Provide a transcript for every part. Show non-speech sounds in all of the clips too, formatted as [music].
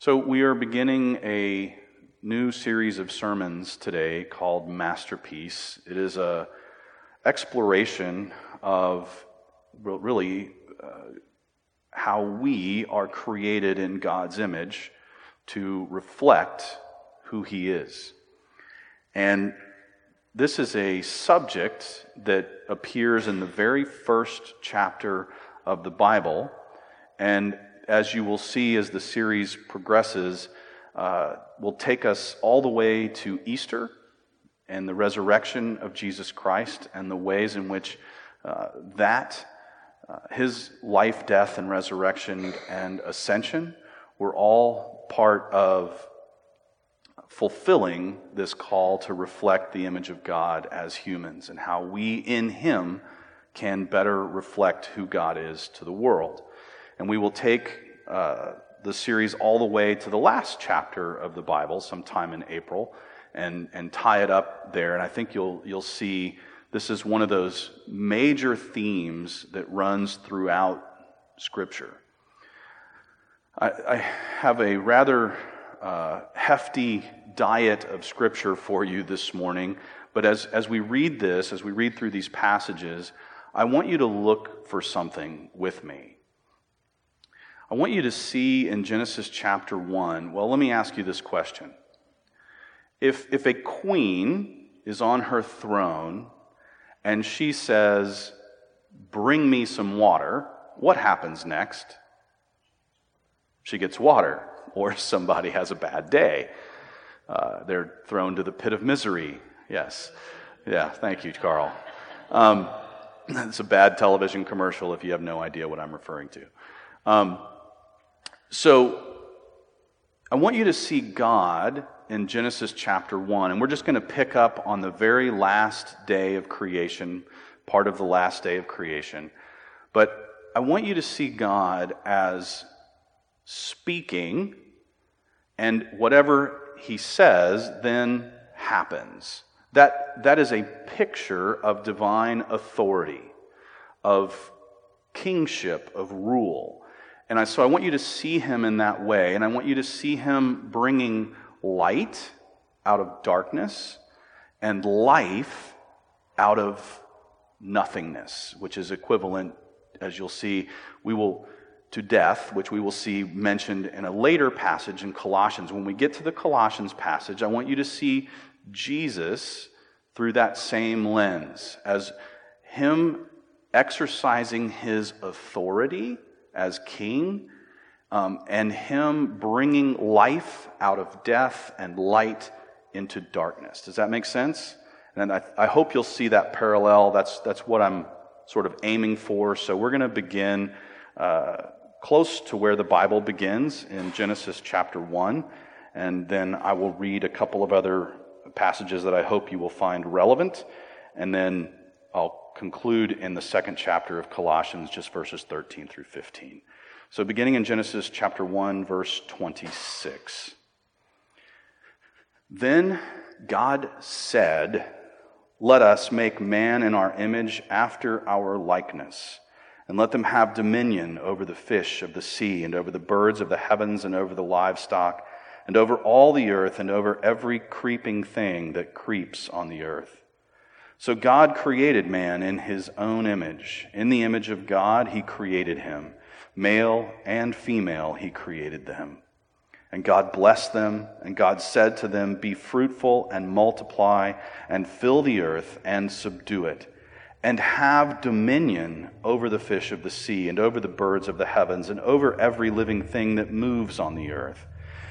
So, we are beginning a new series of sermons today called Masterpiece. It is a exploration of really uh, how we are created in God's image to reflect who He is. And this is a subject that appears in the very first chapter of the Bible. And as you will see as the series progresses, uh, will take us all the way to Easter and the resurrection of Jesus Christ and the ways in which uh, that, uh, his life, death, and resurrection and ascension, were all part of fulfilling this call to reflect the image of God as humans and how we in him can better reflect who God is to the world. And we will take uh, the series all the way to the last chapter of the Bible, sometime in April, and, and tie it up there. And I think you'll, you'll see this is one of those major themes that runs throughout Scripture. I, I have a rather uh, hefty diet of Scripture for you this morning, but as, as we read this, as we read through these passages, I want you to look for something with me. I want you to see in Genesis chapter 1. Well, let me ask you this question. If, if a queen is on her throne and she says, Bring me some water, what happens next? She gets water, or [laughs] somebody has a bad day. Uh, they're thrown to the pit of misery. Yes. Yeah, thank you, Carl. Um, [laughs] it's a bad television commercial if you have no idea what I'm referring to. Um, so I want you to see God in Genesis chapter 1, and we're just going to pick up on the very last day of creation, part of the last day of creation. But I want you to see God as speaking, and whatever he says then happens. That, that is a picture of divine authority, of kingship, of rule. And I, so I want you to see him in that way. And I want you to see him bringing light out of darkness and life out of nothingness, which is equivalent, as you'll see, we will to death, which we will see mentioned in a later passage in Colossians. When we get to the Colossians passage, I want you to see Jesus through that same lens as him exercising his authority as king, um, and him bringing life out of death and light into darkness. Does that make sense? And I, I hope you'll see that parallel. That's, that's what I'm sort of aiming for. So we're going to begin uh, close to where the Bible begins in Genesis chapter 1. And then I will read a couple of other passages that I hope you will find relevant. And then I'll conclude in the second chapter of Colossians, just verses 13 through 15. So, beginning in Genesis chapter 1, verse 26. Then God said, Let us make man in our image after our likeness, and let them have dominion over the fish of the sea, and over the birds of the heavens, and over the livestock, and over all the earth, and over every creeping thing that creeps on the earth. So God created man in his own image. In the image of God, he created him. Male and female, he created them. And God blessed them, and God said to them, Be fruitful and multiply, and fill the earth and subdue it, and have dominion over the fish of the sea, and over the birds of the heavens, and over every living thing that moves on the earth.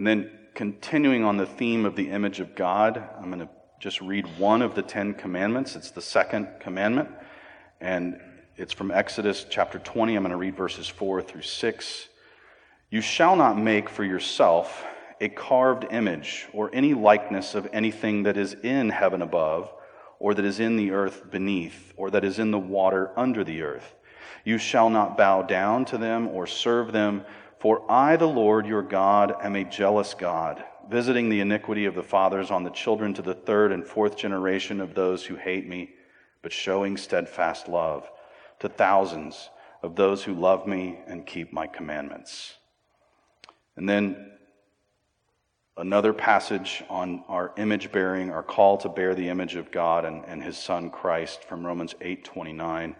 And then, continuing on the theme of the image of God, I'm going to just read one of the Ten Commandments. It's the second commandment, and it's from Exodus chapter 20. I'm going to read verses 4 through 6. You shall not make for yourself a carved image or any likeness of anything that is in heaven above, or that is in the earth beneath, or that is in the water under the earth. You shall not bow down to them or serve them, for I, the Lord your God, am a jealous God, visiting the iniquity of the fathers on the children to the third and fourth generation of those who hate me, but showing steadfast love to thousands of those who love me and keep my commandments. And then another passage on our image bearing, our call to bear the image of God and, and his son Christ from Romans 8 29.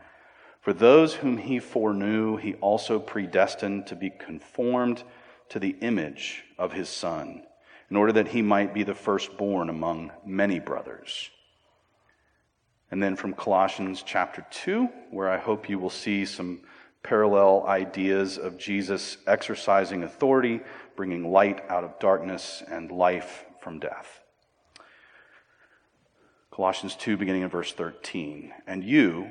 For those whom he foreknew, he also predestined to be conformed to the image of his son, in order that he might be the firstborn among many brothers. And then from Colossians chapter 2, where I hope you will see some parallel ideas of Jesus exercising authority, bringing light out of darkness and life from death. Colossians 2, beginning in verse 13. And you,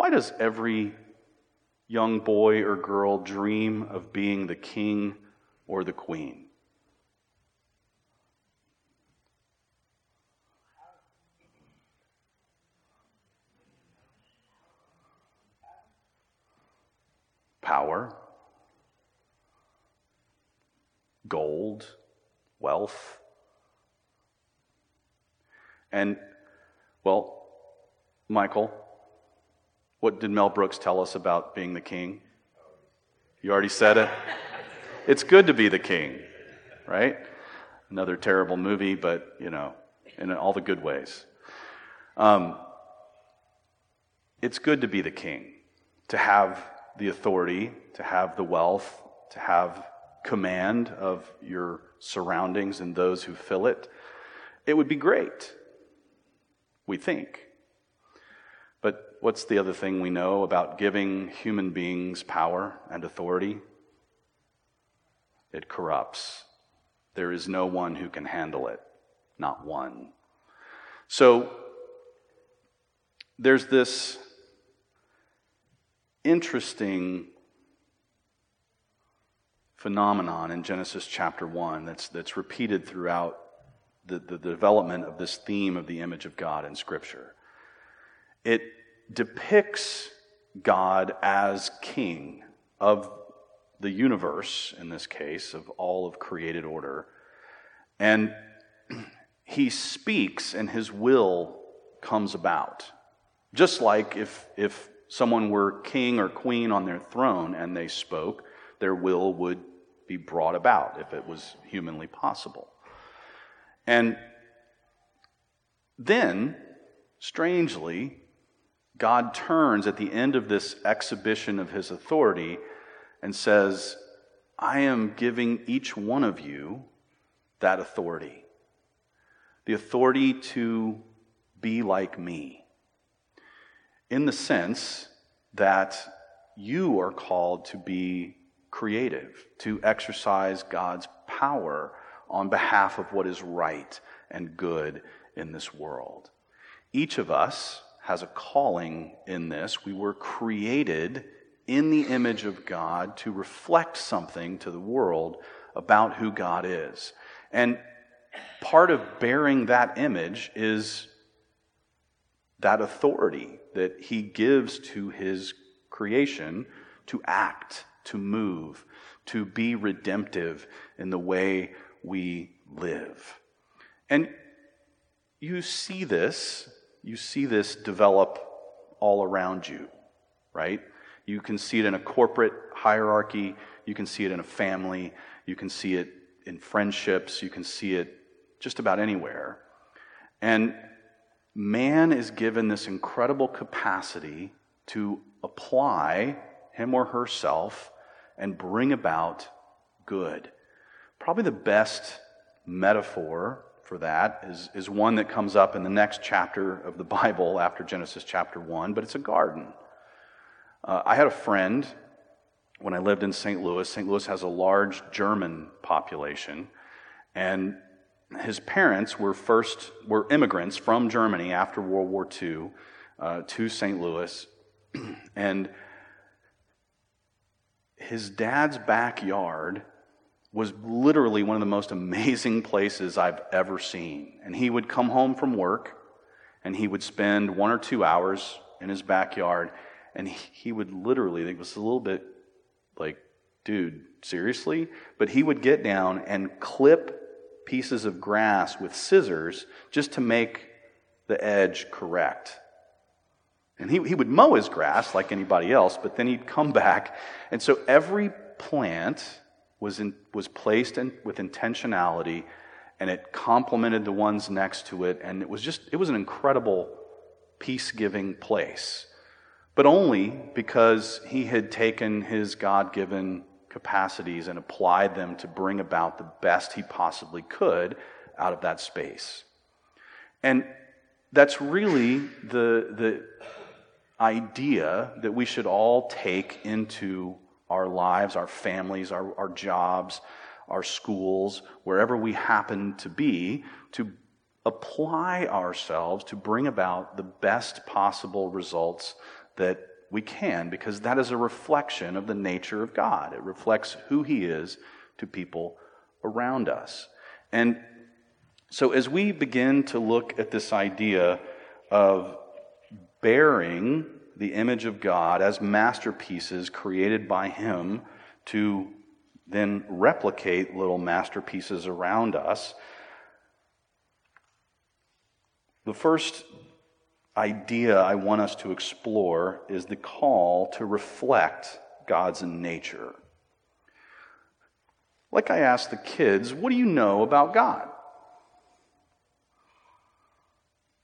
Why does every young boy or girl dream of being the king or the queen? power, gold, wealth. And, well, Michael, what did Mel Brooks tell us about being the king? You already said it. It's good to be the king, right? Another terrible movie, but, you know, in all the good ways. Um, it's good to be the king, to have the authority, to have the wealth, to have command of your surroundings and those who fill it, it would be great, we think. What's the other thing we know about giving human beings power and authority? It corrupts. There is no one who can handle it, not one. So there's this interesting phenomenon in Genesis chapter 1 that's, that's repeated throughout the, the development of this theme of the image of God in Scripture. It depicts God as king of the universe, in this case, of all of created order. And [clears throat] he speaks and his will comes about. Just like if, if someone were king or queen on their throne and they spoke, their will would be brought about if it was humanly possible. And then, strangely, God turns at the end of this exhibition of his authority and says, I am giving each one of you that authority the authority to be like me in the sense that you are called to be creative, to exercise God's power on behalf of what is right and good in this world. Each of us has a calling in this. We were created in the image of God to reflect something to the world about who God is. And part of bearing that image is that authority that he gives to his creation to act, to move, to be redemptive in the way we live. And you see this, you see this develop all around you, right? You can see it in a corporate hierarchy, you can see it in a family, you can see it in friendships, you can see it just about anywhere. And man is given this incredible capacity to apply him or herself and bring about good. Probably the best metaphor for that is, is one that comes up in the next chapter of the Bible after Genesis chapter 1, but it's a garden. Uh, I had a friend when I lived in St. Louis. St. Louis has a large German population, and his parents were first were immigrants from Germany after World War II uh, to St. Louis, [clears throat] and his dad's backyard was literally one of the most amazing places I've ever seen. And he would come home from work and he would spend one or two hours in his backyard and he would literally, it was a little bit like, dude, seriously? But he would get down and clip pieces of grass with scissors just to make the edge correct. And he, he would mow his grass like anybody else, but then he'd come back. And so every plant was, in, was placed in, with intentionality and it complemented the ones next to it. And it was just, it was an incredible peace giving place. But only because he had taken his God given capacities and applied them to bring about the best he possibly could out of that space. And that's really the, the idea that we should all take into our lives, our families, our, our jobs, our schools, wherever we happen to be, to apply ourselves to bring about the best possible results that we can, because that is a reflection of the nature of God. It reflects who He is to people around us. And so, as we begin to look at this idea of bearing the image of God as masterpieces created by Him to then replicate little masterpieces around us. The first idea I want us to explore is the call to reflect God's nature. Like I asked the kids, what do you know about God?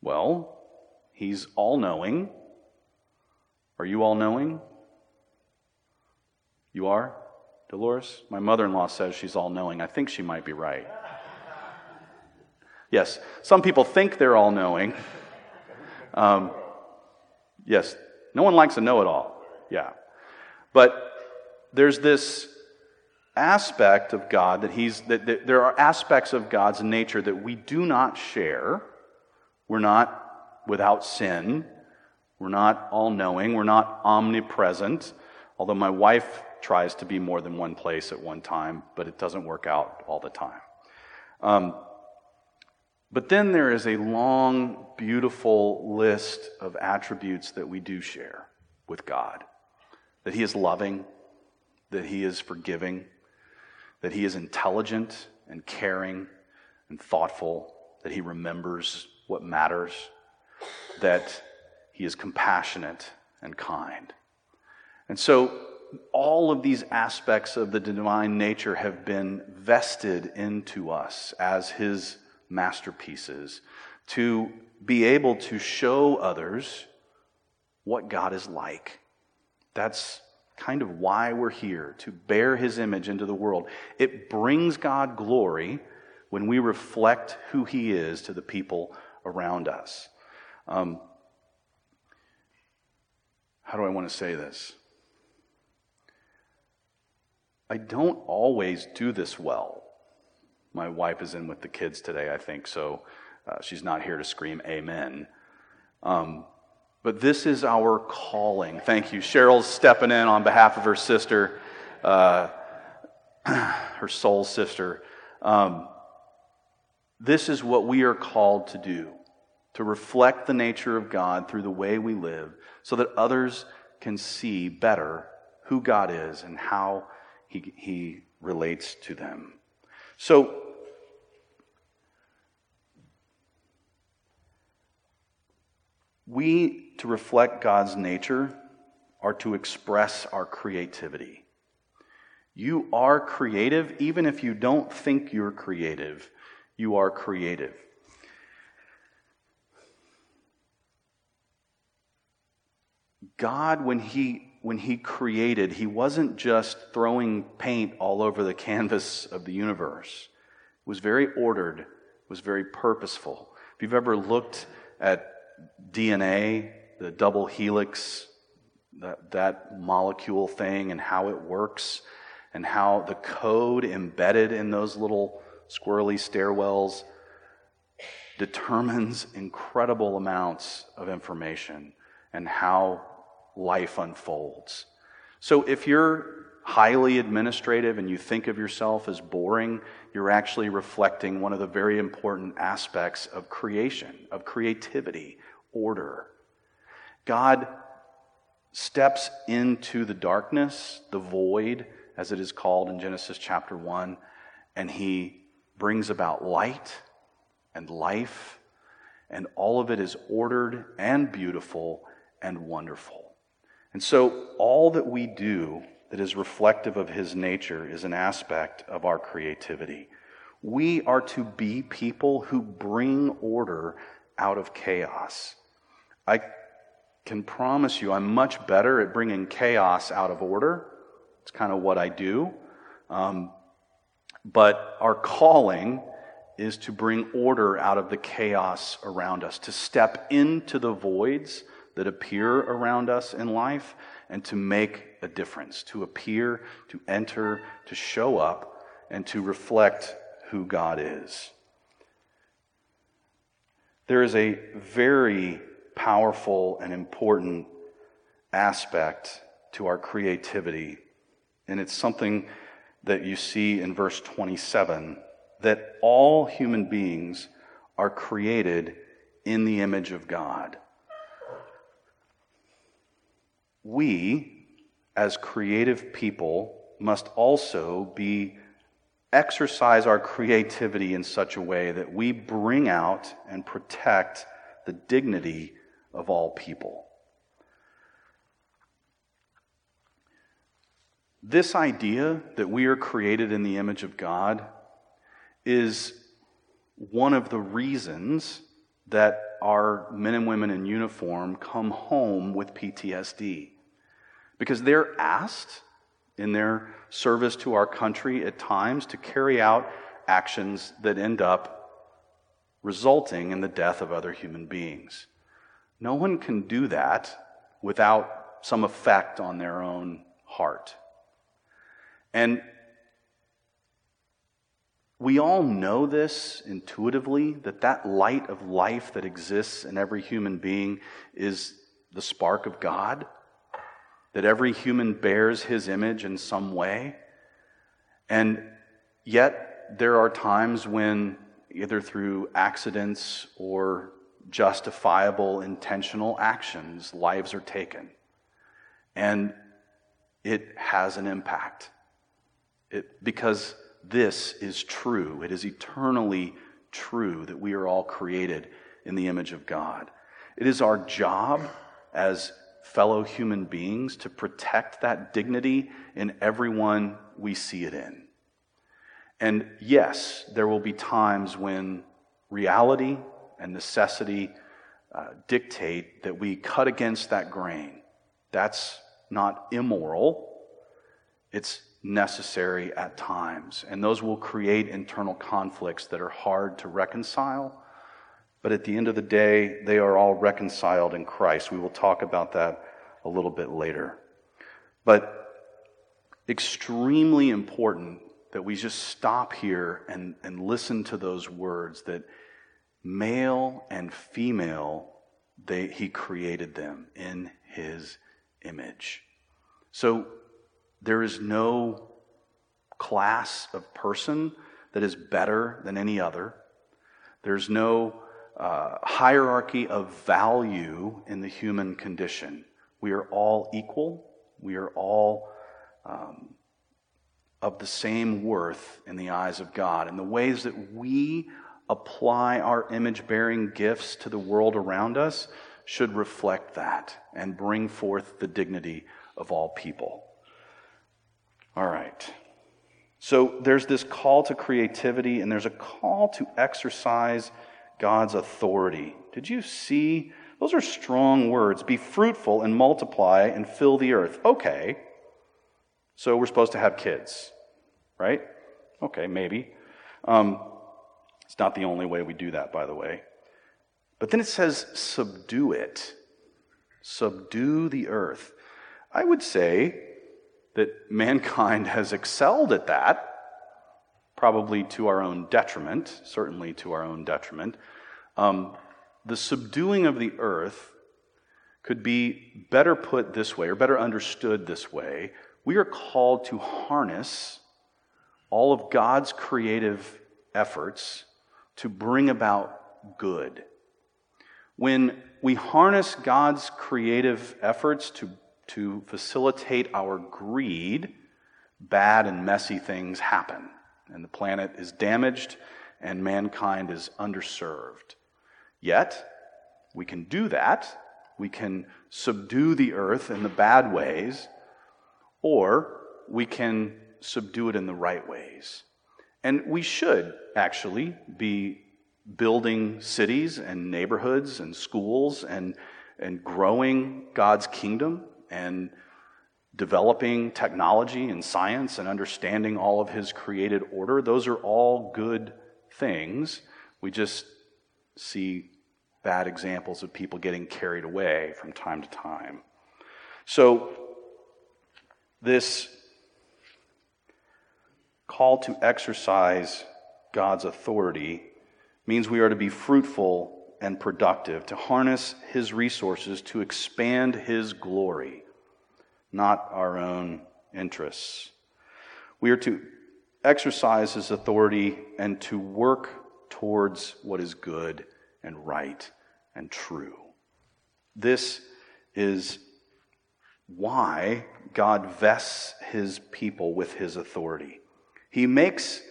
Well, He's all knowing. Are you all knowing? You are, Dolores? My mother in law says she's all knowing. I think she might be right. [laughs] Yes, some people think they're all knowing. Um, yes, no one likes a know it all. Yeah. But there's this aspect of God that he's, that, that there are aspects of God's nature that we do not share. We're not without sin. We're not all knowing. We're not omnipresent. Although my wife tries to be more than one place at one time, but it doesn't work out all the time. Um, but then there is a long, beautiful list of attributes that we do share with God that He is loving, that He is forgiving, that He is intelligent and caring and thoughtful, that He remembers what matters, that he is compassionate and kind. And so, all of these aspects of the divine nature have been vested into us as His masterpieces to be able to show others what God is like. That's kind of why we're here, to bear His image into the world. It brings God glory when we reflect who He is to the people around us. Um, how do I want to say this? I don't always do this well. My wife is in with the kids today, I think, so uh, she's not here to scream amen. Um, but this is our calling. Thank you. Cheryl's stepping in on behalf of her sister, uh, [clears throat] her soul sister. Um, this is what we are called to do to reflect the nature of God through the way we live so that others can see better who God is and how he, he relates to them. So, we, to reflect God's nature, are to express our creativity. You are creative, even if you don't think you're creative, you are creative. God, when he, when he created, he wasn't just throwing paint all over the [laughs] canvas of the universe. It was very ordered, it was very purposeful. If you've ever looked at DNA, the double helix, that, that molecule thing, and how it works, and how the code embedded in those little squirrely stairwells determines incredible amounts of information and how life unfolds. So if you're highly administrative and you think of yourself as boring, you're actually reflecting one of the very important aspects of creation, of creativity, order. God steps into the darkness, the void, as it is called in Genesis chapter 1, and he brings about light and life, and all of it is ordered and beautiful and wonderful. And so, all that we do that is reflective of his nature is an aspect of our creativity. We are to be people who bring order out of chaos. I can promise you I'm much better at bringing chaos out of order. It's kind of what I do. Um, but our calling is to bring order out of the chaos around us, to step into the voids that appear around us in life, and to make a difference, to appear, to enter, to show up, and to reflect who God is. There is a very powerful and important aspect to our creativity, and it's something that you see in verse 27 that all human beings are created in the image of God. We, as creative people, must also be exercise our creativity in such a way that we bring out and protect the dignity of all people. This idea that we are created in the image of God is one of the reasons that our men and women in uniform come home with PTSD. Because they're asked in their service to our country at times to carry out actions that end up resulting in the death of other human beings. No one can do that without some effect on their own heart. And we all know this intuitively that that light of life that exists in every human being is the spark of God, that every human bears his image in some way. And yet, there are times when, either through accidents or justifiable intentional actions, lives are taken. And it has an impact. It, because this is true. It is eternally true that we are all created in the image of God. It is our job as fellow human beings to protect that dignity in everyone we see it in. And yes, there will be times when reality and necessity uh, dictate that we cut against that grain. That's not immoral, it's necessary at times. And those will create internal conflicts that are hard to reconcile. But at the end of the day, they are all reconciled in Christ. We will talk about that a little bit later. But extremely important that we just stop here and, and listen to those words that male and female, they, he created them in his image. So there is no class of person that is better than any other. There's no uh, hierarchy of value in the human condition. We are all equal. We are all um, of the same worth in the eyes of God. And the ways that we apply our image bearing gifts to the world around us should reflect that and bring forth the dignity of all people. All right. So there's this call to creativity and there's a call to exercise God's authority. Did you see Those are strong words. Be fruitful and multiply and fill the earth. Okay. So we're supposed to have kids, right? Okay, maybe. Um, it's not the only way we do that, by the way. But then it says, subdue it. Subdue the earth. I would say that mankind [laughs] has excelled at that, probably to our own detriment, certainly to our own detriment. Um, the subduing of the earth could be better put this way, or better understood this way. We are called to harness all of God's creative efforts to bring about good. When we harness God's creative efforts to, to facilitate our greed, bad and messy things happen, and the planet is damaged and mankind is underserved. Yet, we can do that. We can subdue the earth in the bad ways, or we can subdue it in the right ways. And we should actually be building cities and neighborhoods and schools and, and growing God's kingdom and developing technology and science and understanding all of his created order. Those are all good things. We just see bad examples of people getting carried away from time to time. So, this call to exercise God's authority means we are to be fruitful and productive, to harness His resources to expand His glory, not our own interests. We are to exercise His authority and to work towards what is good and right and true. This is why God vests his people with his authority. He makes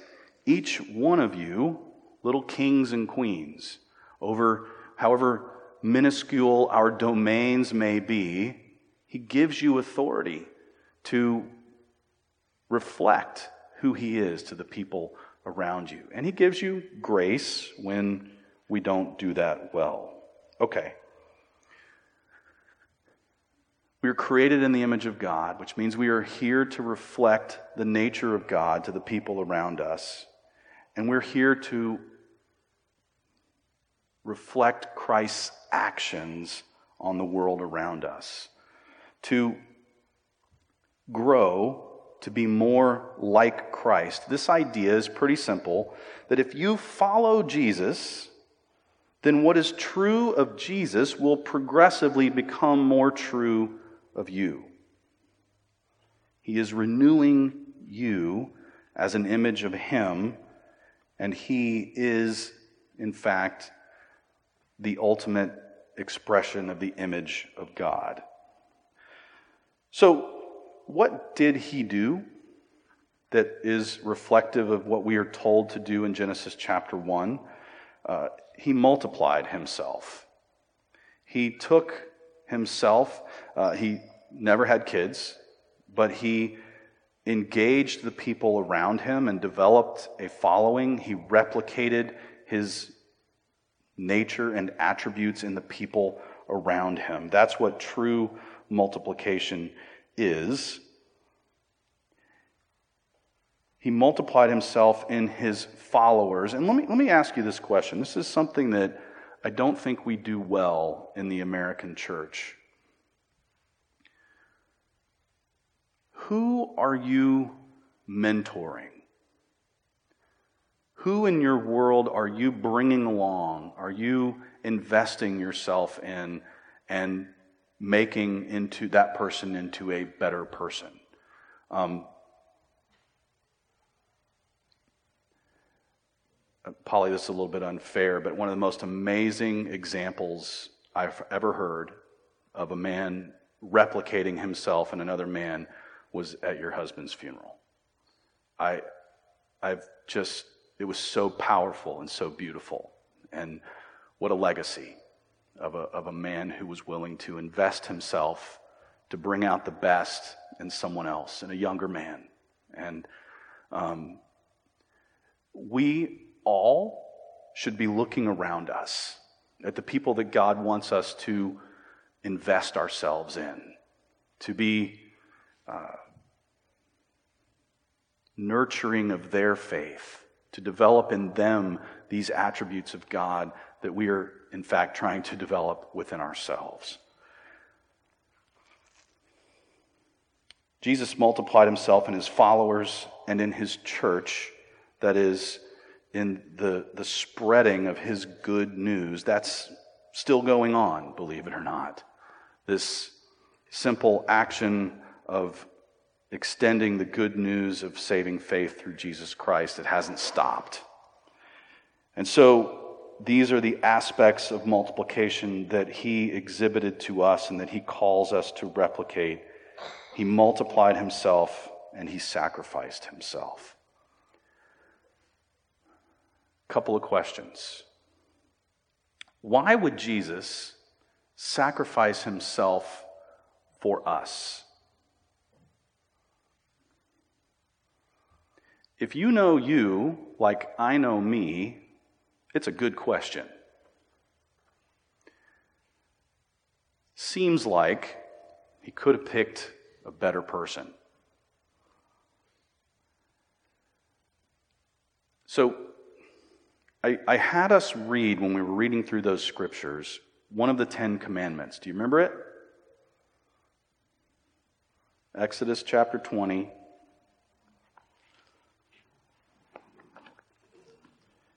each one of you little kings and queens over however minuscule our domains may be. He gives you authority to reflect who he is to the people around you. And he gives you grace when we don't do that well. Okay. We are created in the image of God, which means we are here to reflect the nature of God to the people around us. And we're here to reflect Christ's actions on the world around us. To grow to be more like Christ. This idea is pretty simple that if you follow Jesus, then what is true of Jesus will progressively become more true of you. He is renewing you as an image of Him, and He is, in fact, the ultimate expression of the image of God. So, what did He do that is reflective of what we are told to do in Genesis chapter 1? Uh, he multiplied himself. He took himself, uh, he never had kids, but he engaged the people around him and developed a following. He replicated his nature and attributes in the people around him. That's what true multiplication is. He multiplied himself in his followers. And let me, let me ask you this question. This is something that I don't think we do well in the American church. Who are you mentoring? Who in your world are you bringing along? Are you investing yourself in and making into that person into a better person? Um, Polly, this is a little bit unfair, but one of the most amazing examples I've ever heard of a man replicating himself in another man was at your husband's funeral. I, I've just, it was so powerful and so beautiful. And what a legacy of a, of a man who was willing to invest himself to bring out the best in someone else, in a younger man. And um, we all should be looking around us at the people that God wants us to invest ourselves in, to be uh, nurturing of their faith, to develop in them these attributes of God that we are, in fact, trying to develop within ourselves. Jesus multiplied himself and his followers and in his church, that is, in the, the spreading of his good news. That's still going on, believe it or not. This simple action of extending the good news of saving faith through Jesus Christ, it hasn't stopped. And so these are the aspects of multiplication that he exhibited to us and that he calls us to replicate he multiplied himself and he sacrificed himself. Couple of questions. Why would Jesus sacrifice himself for us? If you know you like I know me, it's a good question. Seems like he could have picked a better person. So, I, I, had us read when we were reading through those scriptures one of the Ten Commandments. Do you remember it? Exodus chapter 20.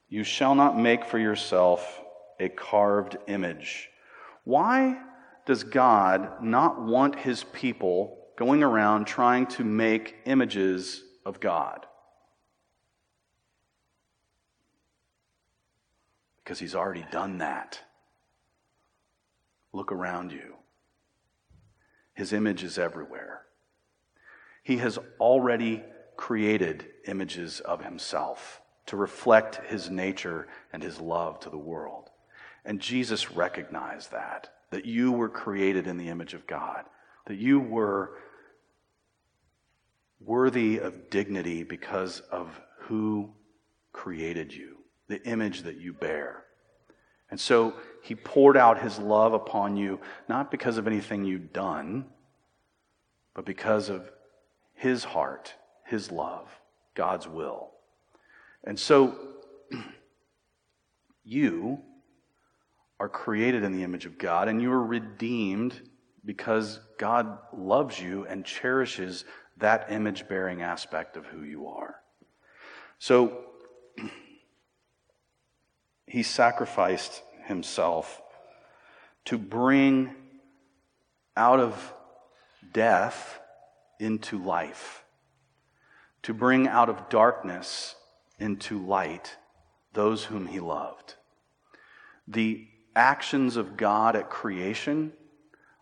You shall not make for yourself a carved image. Why does God not want his people going around trying to make images of God. Because he's already done that. Look around you. His image is everywhere. He has already created images of himself to reflect his nature and his love to the world. And Jesus recognized that, that you were created in the image of God, that you were worthy of dignity because of who created you, the image that you bear. And so he poured out his love upon you, not because of anything you'd done, but because of his heart, his love, God's will. And so [clears throat] you are created in the image of God and you are redeemed because God loves you and cherishes that image bearing aspect of who you are. So [clears throat] he sacrificed himself to bring out of death into life, to bring out of darkness into light those whom he loved. The actions of God at creation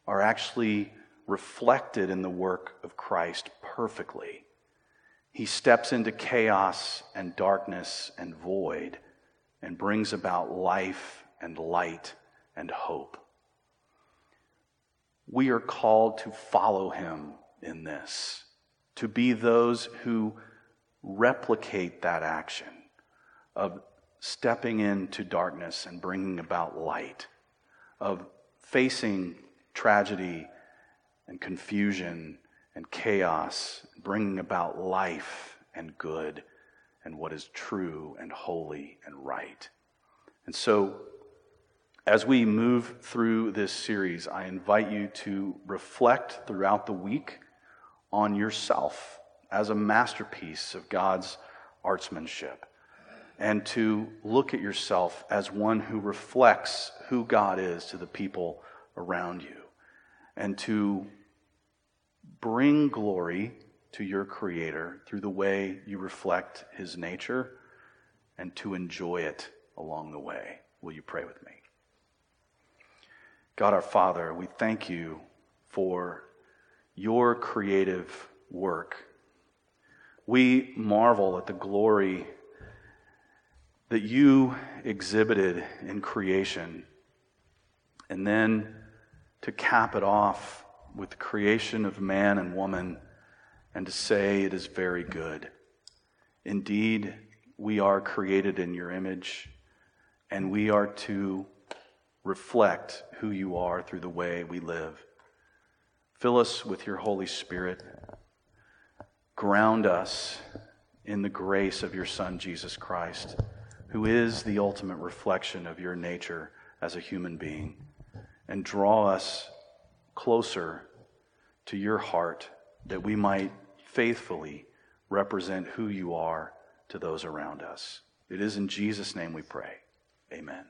are actually reflected in the work of Christ perfectly. He steps into chaos and darkness and void and brings about life and light and hope. We are called to follow him in this, to be those who replicate that action of stepping into darkness and bringing about light, of facing tragedy and confusion and chaos, bringing about life and good and what is true and holy and right. And so, as we move through this series, I invite you to reflect throughout the week on yourself as a masterpiece of God's artsmanship and to look at yourself as one who reflects who God is to the people around you and to bring glory to your Creator through the way you reflect His nature and to enjoy it along the way. Will you pray with me? God our Father, we thank you for your creative work. We marvel at the glory that you exhibited in creation. And then to cap it off with the creation of man and woman and to say it is very good. Indeed, we are created in your image, and we are to reflect who you are through the way we live. Fill us with your Holy Spirit. Ground us in the grace of your Son, Jesus Christ, who is the ultimate reflection of your nature as a human being. And draw us closer to your heart that we might faithfully represent who you are to those around us. It is in Jesus' name we pray. Amen.